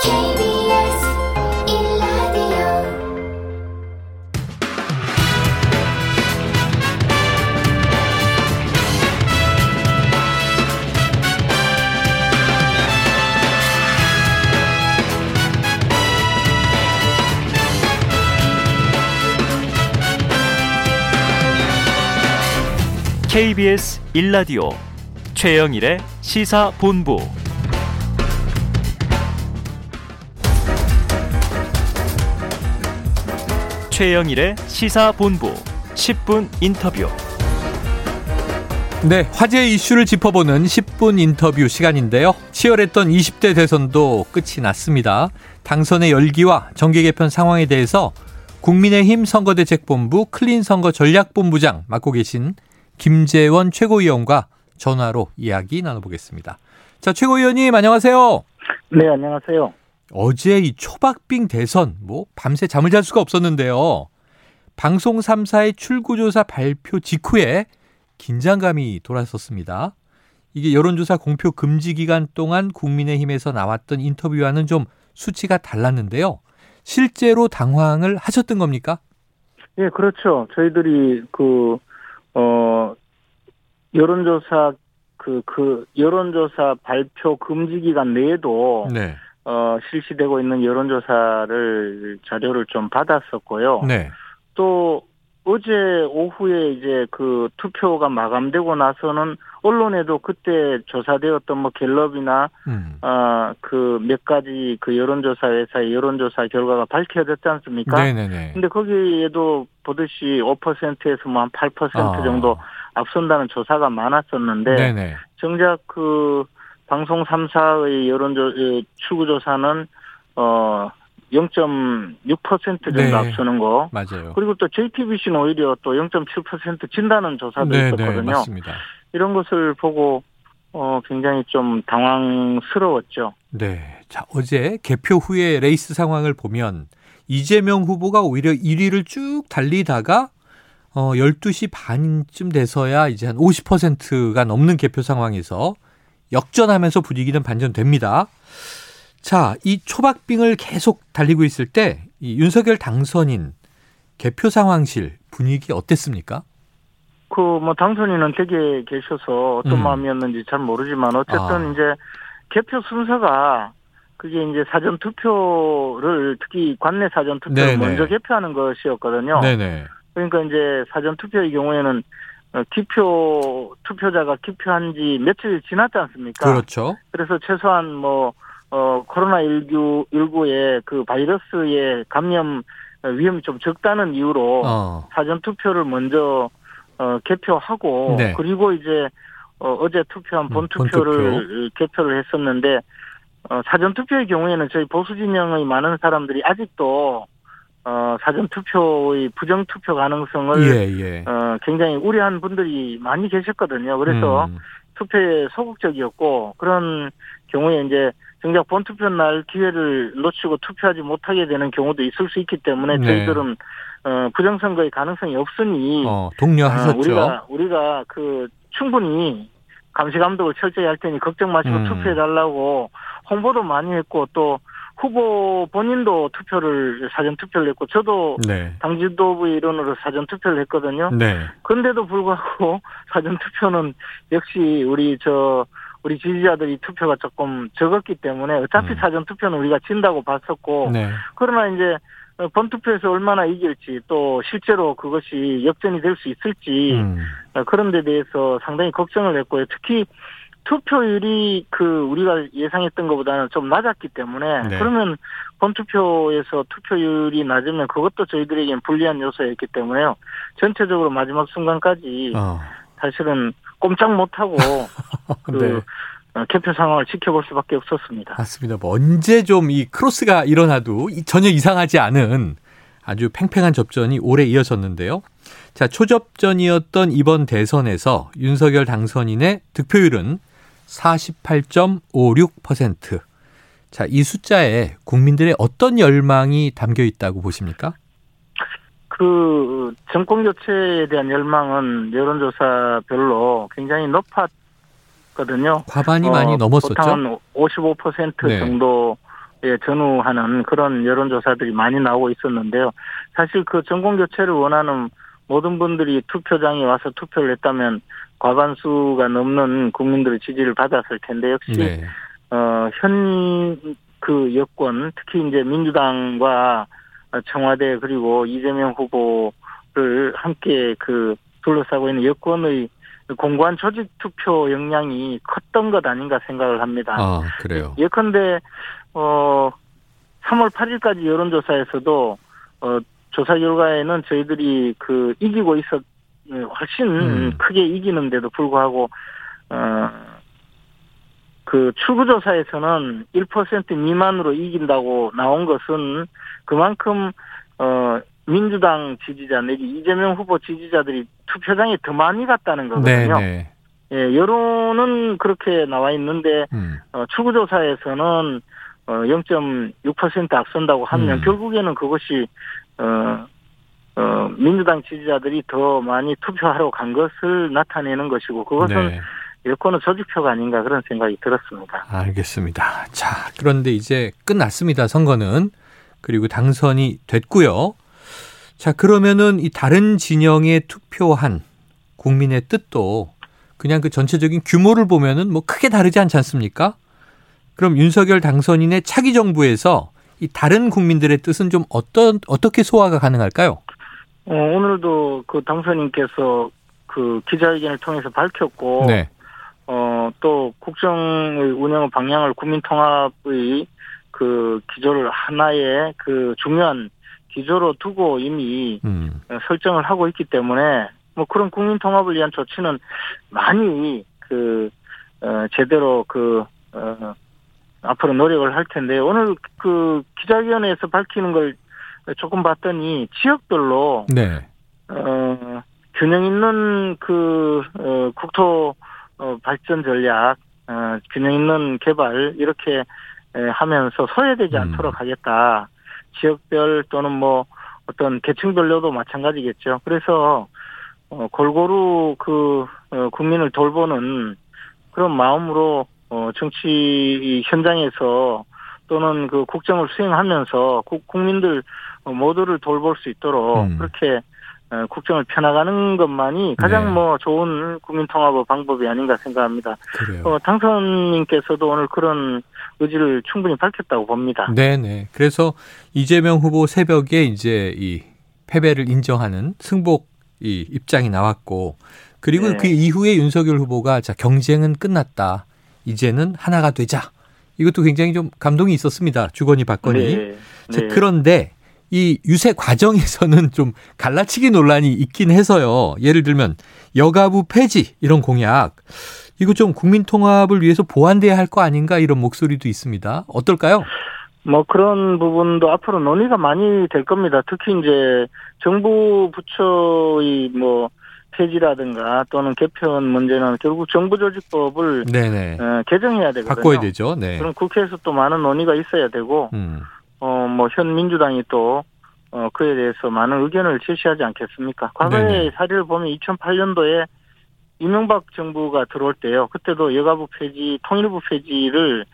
KBS 1라디오. KBS 1라디오 최영일의 시사본부 최영일의 시사본부 10분 인터뷰 네, 화제 이슈를 짚어보는 10분 인터뷰 시간인데요. 치열했던 20대 대선도 끝이 났습니다. 당선의 열기와 정계 개편 상황에 대해서 국민의힘 선거대책본부 클린 선거 전략본부장 맡고 계신 김재원 최고위원과 전화로 이야기 나눠보겠습니다. 자, 최고위원님 안녕하세요. 네, 안녕하세요. 어제 이 초박빙 대선 뭐 밤새 잠을 잘 수가 없었는데요. 방송 3사의 출구조사 발표 직후에 긴장감이 돌았었습니다. 이게 여론조사 공표 금지 기간 동안 국민의힘에서 나왔던 인터뷰와는 좀 수치가 달랐는데요. 실제로 당황을 하셨던 겁니까? 예, 그렇죠. 저희들이 그, 어, 여론조사, 그, 그, 여론조사 발표 금지 기간 내에도, 네. 어, 실시되고 있는 여론조사를, 자료를 좀 받았었고요. 네. 또, 어제 오후에 이제 그 투표가 마감되고 나서는 언론에도 그때 조사되었던 뭐 갤럽이나 음. 아, 그 몇 가지 그 여론조사 회사의 여론조사 결과가 밝혀졌지 않습니까? 네네네. 근데 거기에도 보듯이 5%에서 뭐 한 8% 아. 정도 앞선다는 조사가 많았었는데 네네. 정작 그 방송 3사의 여론조 에, 출구조사는 어 0.6% 정도 네. 앞서는 거 맞아요. 그리고 또 JTBC는 오히려 또 0.7% 진다는 조사도 네, 네, 있었거든요. 맞습니다. 이런 것을 보고 어 굉장히 좀 당황스러웠죠. 네. 자, 어제 개표 후에 레이스 상황을 보면 이재명 후보가 오히려 1위를 쭉 달리다가 어 12시 반쯤 돼서야 이제 한 50%가 넘는 개표 상황에서 역전하면서 분위기는 반전됩니다. 자, 이 초박빙을 계속 달리고 있을 때 이 윤석열 당선인 개표 상황실 분위기 어땠습니까? 그 뭐 당선인은 댁에 계셔서 어떤 음. 마음이었는지 잘 모르지만 어쨌든 아. 이제 개표 순서가 그게 이제 사전 투표를 특히 관내 사전 투표를 네네. 먼저 개표하는 것이었거든요. 네네. 그러니까 이제 사전 투표의 경우에는 어, 기표 투표자가 기표한 지 며칠 지났지 않습니까? 그렇죠. 그래서 최소한 뭐, 어, 코로나 19, 19의 그 바이러스의 감염 위험이 좀 적다는 이유로 어. 사전 투표를 먼저, 어, 개표하고, 네. 그리고 이제, 어, 어제 투표한 본 음, 본 투표를 개표를 했었는데, 어, 사전 투표의 경우에는 저희 보수 진영의 많은 사람들이 아직도, 어, 사전 투표의 부정 투표 가능성을, 예, 예. 어, 굉장히 우려한 분들이 많이 계셨거든요. 그래서, 음. 투표에 소극적이었고 그런 경우에 이제 정작 본 투표 날 기회를 놓치고 투표하지 못하게 되는 경우도 있을 수 있기 때문에 네. 저희들은 어, 부정선거의 가능성이 없으니 어, 어, 독려하셨죠. 우리가 우리가 그 충분히 감시 감독을 철저히 할 테니 걱정 마시고 음. 투표해 달라고 홍보도 많이 했고 또 후보 본인도 투표를 사전 투표를 했고 저도 네. 당 지도부의 일원으로 사전 투표를 했거든요. 네. 근데도 불구하고 사전 투표는 역시 우리 저 우리 지지자들이 투표가 조금 적었기 때문에 어차피 음. 사전 투표는 우리가 진다고 봤었고 네. 그러나 이제 어, 본투표에서 얼마나 이길지 또 실제로 그것이 역전이 될 수 있을지 음. 어, 그런 데 대해서 상당히 걱정을 했고요. 특히 투표율이 그 우리가 예상했던 것보다는 좀 낮았기 때문에 네. 그러면 본투표에서 투표율이 낮으면 그것도 저희들에겐 불리한 요소였기 때문에요. 전체적으로 마지막 순간까지 어. 사실은 꼼짝 못하고 그 네. 어, 개표 상황을 지켜볼 수밖에 없었습니다. 맞습니다. 뭐 언제 좀 이 크로스가 일어나도 이- 전혀 이상하지 않은 아주 팽팽한 접전이 오래 이어졌는데요. 자, 초접전이었던 이번 대선에서 윤석열 당선인의 득표율은 48.56%. 자, 이 숫자에 국민들의 어떤 열망이 담겨 있다고 보십니까? 그 정권 교체에 대한 열망은 여론조사별로 굉장히 높았거든요. 과반이 어, 많이 넘었었죠. 보통 한55% 네. 정도 전후하는 그런 여론조사들이 많이 나오고 있었는데요. 사실 그 정권 교체를 원하는 모든 분들이 투표장에 와서 투표를 했다면 과반수가 넘는 국민들의 지지를 받았을 텐데 역시 네. 어, 현, 그 여권, 특히 이제 민주당과 청와대 그리고 이재명 후보를 함께 그 둘러싸고 있는 여권의 공고한 조직 투표 역량이 컸던 것 아닌가 생각을 합니다. 아, 그래요. 예컨대, 어, 3월 8일까지 여론조사에서도, 어, 조사 결과에는 저희들이 그 이기고 있었, 훨씬 음. 크게 이기는데도 불구하고, 어, 그 출구조사에서는 1% 미만으로 이긴다고 나온 것은 그만큼, 어, 민주당 지지자 내지 이재명 후보 지지자들이 투표장에 더 많이 갔다는 네, 거거든요. 네. 예, 여론은 그렇게 나와 있는데 음. 어, 출구조사에서는 어, 0.6% 앞선다고 하면 음. 결국에는 그것이 어, 어, 민주당 지지자들이 더 많이 투표하러 간 것을 나타내는 것이고 그것은 네. 여권의 조직표가 아닌가 그런 생각이 들었습니다. 알겠습니다. 자, 그런데 이제 끝났습니다. 선거는. 그리고 당선이 됐고요. 자, 그러면은 이 다른 진영에 투표한 국민의 뜻도 그냥 그 전체적인 규모를 보면은 뭐 크게 다르지 않지 않습니까? 그럼 윤석열 당선인의 차기 정부에서 이 다른 국민들의 뜻은 좀 어떤 어떻게 소화가 가능할까요? 어, 오늘도 그 당선인께서 그 기자회견을 통해서 밝혔고 네. 어, 또 국정의 운영 방향을 국민통합의 그 기조를 하나의 그 중요한 기조로 두고 이미 음. 어, 설정을 하고 있기 때문에 뭐 그런 국민 통합을 위한 조치는 많이 그 어, 제대로 그 어, 앞으로 노력을 할 텐데 오늘 그 기자회견에서 밝히는 걸 조금 봤더니 지역별로 네. 어, 균형 있는 그 어, 국토 어, 발전 전략, 어, 균형 있는 개발 이렇게 에, 하면서 소외되지 음. 않도록 하겠다. 지역별 또는 뭐 어떤 계층별로도 마찬가지겠죠. 그래서 어, 골고루 그 어, 국민을 돌보는 그런 마음으로 어, 정치 현장에서 또는 그 국정을 수행하면서 국, 국민들 모두를 돌볼 수 있도록 음. 그렇게 어, 국정을 펴나가는 것만이 가장 네. 뭐 좋은 국민 통합의 방법이 아닌가 생각합니다. 그래요. 어, 당선인께서도 오늘 그런 의지를 충분히 밝혔다고 봅니다. 네네. 그래서 이재명 후보 새벽에 이제 이 패배를 인정하는 승복 이 입장이 나왔고 그리고 네. 그 이후에 윤석열 후보가 자 경쟁은 끝났다. 이제는 하나가 되자. 이것도 굉장히 좀 감동이 있었습니다. 주거니 받거니. 네. 자, 네. 그런데 이 유세 과정에서는 좀 갈라치기 논란이 있긴 해서요. 예를 들면 여가부 폐지 이런 공약 이거 좀 국민 통합을 위해서 보완돼야 할 거 아닌가 이런 목소리도 있습니다. 어떨까요? 뭐 그런 부분도 앞으로 논의가 많이 될 겁니다. 특히 이제 정부 부처의 뭐 폐지라든가 또는 개편 문제는 결국 정부조직법을 네네. 어, 개정해야 되거든요. 바꿔야 되죠. 네. 그럼 국회에서 또 많은 논의가 있어야 되고 음. 어뭐 현 민주당이 또 어, 그에 대해서 많은 의견을 제시하지 않겠습니까? 과거의 네네. 사례를 보면 2008년도에 이명박 정부가 들어올 때요. 그때도 여가부 폐지, 통일부 폐지를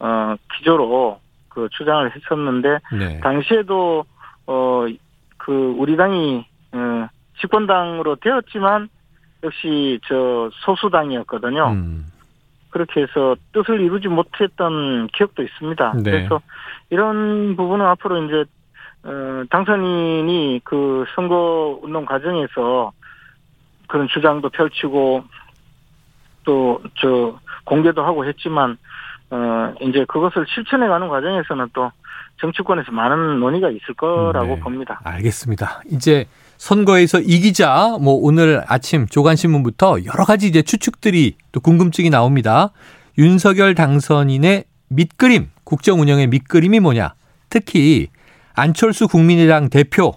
어 기조로 그 주장을 했었는데 네. 당시에도 어 그 우리 당이 어, 집권당으로 되었지만 역시 저 소수당이었거든요. 음. 그렇게 해서 뜻을 이루지 못했던 기억도 있습니다. 네. 그래서 이런 부분은 앞으로 이제 어, 당선인이 그 선거 운동 과정에서 그런 주장도 펼치고 또 저 공개도 하고 했지만 어 이제 그것을 실천해 가는 과정에서는 또 정치권에서 많은 논의가 있을 거라고 네. 봅니다. 알겠습니다. 이제 선거에서 이기자 뭐 오늘 아침 조간신문부터 여러 가지 이제 추측들이 또 궁금증이 나옵니다. 윤석열 당선인의 밑그림, 국정 운영의 밑그림이 뭐냐? 특히 안철수 국민의당 대표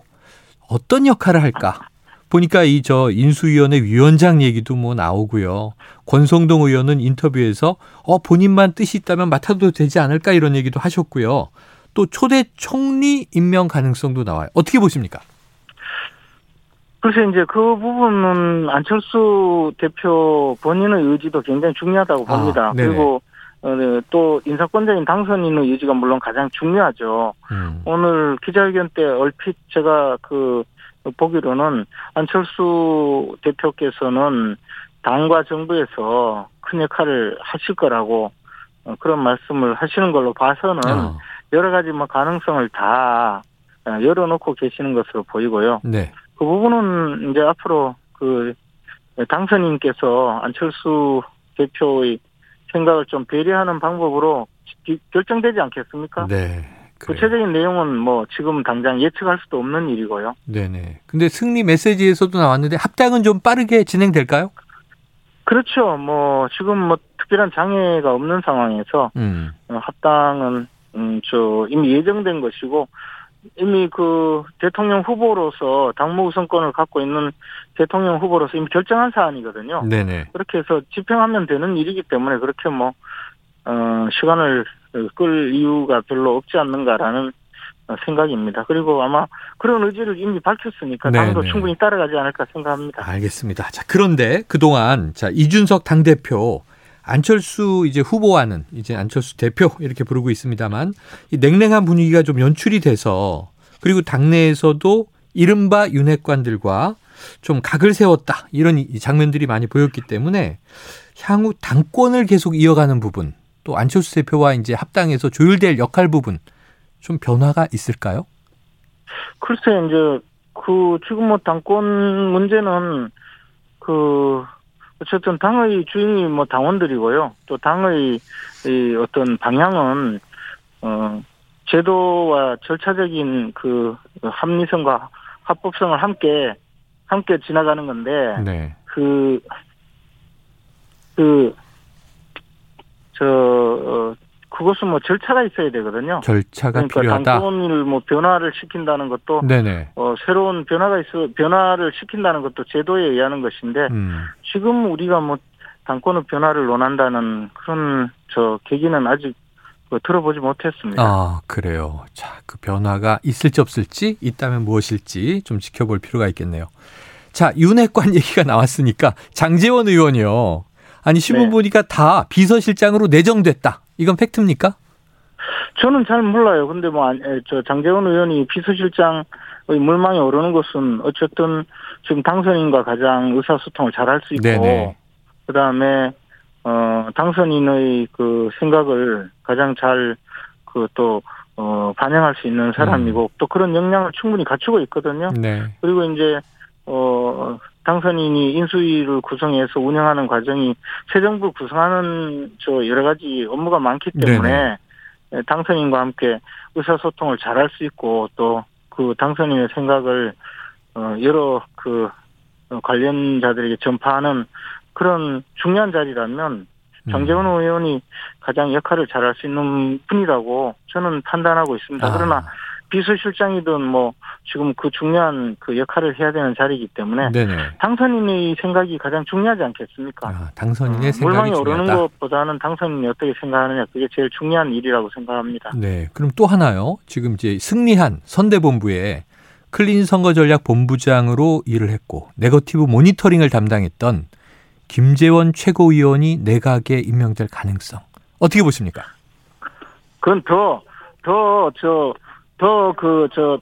어떤 역할을 할까? 보니까 이 저 인수위원회 위원장 얘기도 뭐 나오고요. 권성동 의원은 인터뷰에서 어 본인만 뜻이 있다면 맡아도 되지 않을까 이런 얘기도 하셨고요. 또 초대 총리 임명 가능성도 나와요. 어떻게 보십니까? 글쎄 이제 그 부분은 안철수 대표 본인의 의지도 굉장히 중요하다고 아, 봅니다. 네네. 그리고 어, 네, 또 인사권자인 당선인의 의지가 물론 가장 중요하죠. 음. 오늘 기자회견 때 얼핏 제가 그 보기로는 안철수 대표께서는 당과 정부에서 큰 역할을 하실 거라고 어, 그런 말씀을 하시는 걸로 봐서는 어, 여러 가지 뭐 가능성을 다 어, 열어놓고 계시는 것으로 보이고요. 네. 그 부분은 이제 앞으로 그 당선인께서 안철수 대표의 생각을 좀 배려하는 방법으로 기- 결정되지 않겠습니까? 네. 그래요. 구체적인 내용은 뭐 지금 당장 예측할 수도 없는 일이고요. 네네. 근데 승리 메시지에서도 나왔는데 합당은 좀 빠르게 진행될까요? 그렇죠. 뭐 지금 뭐 특별한 장애가 없는 상황에서 음. 어, 합당은 음, 저 이미 예정된 것이고 이미 그 대통령 후보로서 당무 우선권을 갖고 있는 대통령 후보로서 이미 결정한 사안이거든요. 네네. 그렇게 해서 집행하면 되는 일이기 때문에 그렇게 뭐 어, 시간을 끌 이유가 별로 없지 않는가라는 어, 생각입니다. 그리고 아마 그런 의지를 이미 밝혔으니까 네, 당도 네. 충분히 따라가지 않을까 생각합니다. 알겠습니다. 자, 그런데 그동안 자, 이준석 당대표 안철수 이제 후보와는 이제 안철수 대표 이렇게 부르고 있습니다만 이 냉랭한 분위기가 좀 연출이 돼서 그리고 당내에서도 이른바 윤핵관들과 좀 각을 세웠다 이런 이 장면들이 많이 보였기 때문에 향후 당권을 계속 이어가는 부분 또 안철수 대표와 이제 합당해서 조율될 역할 부분 좀 변화가 있을까요? 글쎄 이제 그 지금 뭐 당권 문제는 그 어쨌든 당의 주인이 뭐 당원들이고요. 또 당의 이 어떤 방향은 어 제도와 절차적인 그 합리성과 합법성을 함께 함께 지나가는 건데 네. 그, 그, 저, 어, 그것은 뭐 절차가 있어야 되거든요. 절차가 그러니까 필요하다. 당권을 뭐 변화를 시킨다는 것도 네네. 어, 새로운 변화가 있어 변화를 시킨다는 것도 제도에 의하는 것인데 음. 지금 우리가 뭐 당권의 변화를 논한다는 그런 저 계기는 아직 그 들어보지 못했습니다. 아, 그래요. 자, 그 변화가 있을지 없을지, 있다면 무엇일지 좀 지켜볼 필요가 있겠네요. 자, 윤핵관 얘기가 나왔으니까 장재원 의원이요. 아니, 신문 네. 보니까 다 비서실장으로 내정됐다. 이건 팩트입니까? 저는 잘 몰라요. 근데 뭐, 안- 에, 저, 장재원 의원이 비서실장의 물망에 오르는 것은 어쨌든 지금 당선인과 가장 의사소통을 잘 할 수 있고, 네네. 그 다음에, 어, 당선인의 그 생각을 가장 잘, 그 또, 어, 반영할 수 있는 사람이고, 또 그런 역량을 충분히 갖추고 있거든요. 네. 그리고 이제, 어, 당선인이 인수위를 구성해서 운영하는 과정이 새 정부 구성하는 저 여러 가지 업무가 많기 때문에 예, 당선인과 함께 의사소통을 잘 할 수 있고 또 그 당선인의 생각을 어 여러 그 어, 관련자들에게 전파하는 그런 중요한 자리라면 음. 장재원 의원이 가장 역할을 잘할 수 있는 분이라고 저는 판단하고 있습니다. 아, 그러나 비서실장이든 뭐 지금 그 중요한 그 역할을 해야 되는 자리이기 때문에 네네. 당선인의 생각이 가장 중요하지 않겠습니까? 아, 당선인의 어, 생각이 오르는 중요하다. 것보다는 당선인이 어떻게 생각하느냐 그게 제일 중요한 일이라고 생각합니다. 네. 그럼 또 하나요. 지금 이제 승리한 선대본부에 클린 선거 전략 본부장으로 일을 했고 네거티브 모니터링을 담당했던 김재원 최고위원이 내각에 임명될 가능성 어떻게 보십니까? 그건 더, 더, 저, 더, 그, 저,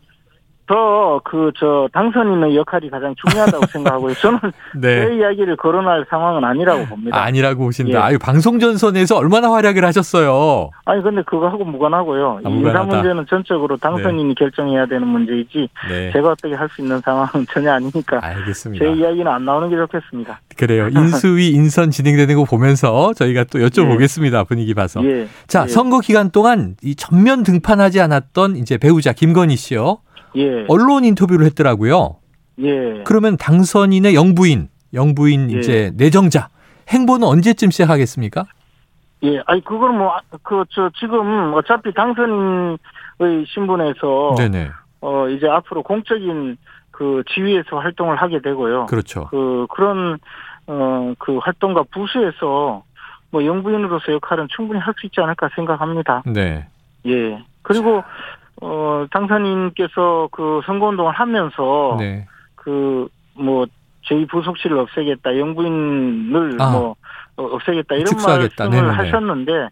더, 그, 저, 당선인의 역할이 가장 중요하다고 생각하고요. 저는 제 이야기를 거론할 상황은 아니라고 봅니다. 네. 아니라고 보신다. 예. 아유 방송 전선에서 얼마나 활약을 하셨어요. 아니, 근데 그거하고 무관하고요. 아, 이 인사. 문제는 전적으로 당선인이 결정해야 되는 문제이지, 네. 제가 어떻게 할 수 있는 상황은 전혀 아니니까, 알겠습니다. 제 이야기는 안 나오는 게 좋겠습니다. 그래요. 인수위 인선 진행되는 거 보면서 저희가 또 여쭤보겠습니다. 분위기 봐서. 예. 자, 예. 선거 기간 동안 이 전면 등판하지 않았던 이제 배우자 김건희 씨요. 예. 언론 인터뷰를 했더라고요. 예. 그러면 당선인의 영부인, 영부인 예. 이제 내정자 행보는 언제쯤 시작하겠습니까? 예, 아니 그거는 뭐그 저 지금 어차피 당선인의 신분에서 네네. 어 이제 앞으로 공적인 그 지위에서 활동을 하게 되고요. 그렇죠. 그 그런 어그 활동과 부수에서 뭐 영부인으로서 역할은 충분히 할 수 있지 않을까 생각합니다. 네. 예. 그리고 어 당선인께서 그 선거운동을 하면서 네. 그뭐 제2 부속실을 없애겠다, 영부인을 아. 뭐 어, 없애겠다 이런 축소하겠다. 말씀을 네네네. 하셨는데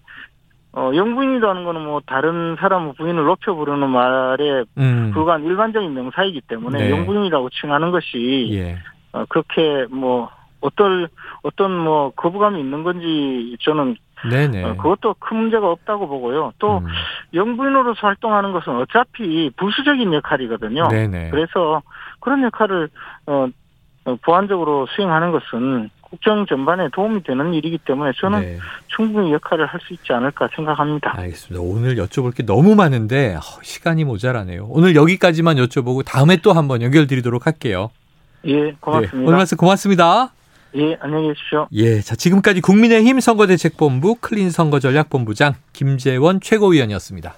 어, 영부인이라는 거는 뭐 다른 사람 부인을 높여 부르는 말에 음. 불과한 일반적인 명사이기 때문에 네. 영부인이라고 칭하는 것이 예. 어, 그렇게 뭐 어떤 어떤 뭐 거부감이 있는 건지 저는 네네. 어, 그것도 큰 문제가 없다고 보고요. 또 음. 영부인으로서 활동하는 것은 어차피 부수적인 역할이거든요. 네네. 그래서 그런 역할을 어, 어, 보완적으로 수행하는 것은 국정 전반에 도움이 되는 일이기 때문에 저는 네. 충분히 역할을 할 수 있지 않을까 생각합니다. 알겠습니다. 오늘 여쭤볼 게 너무 많은데 어, 시간이 모자라네요. 오늘 여기까지만 여쭤보고 다음에 또 한번 연결드리도록 할게요. 예, 네, 고맙습니다. 오늘 말씀 고맙습니다. 예, 안녕히 계십시오. 예, 자 지금까지 국민의힘 선거대책본부 클린 선거전략본부장 김재원 최고위원이었습니다.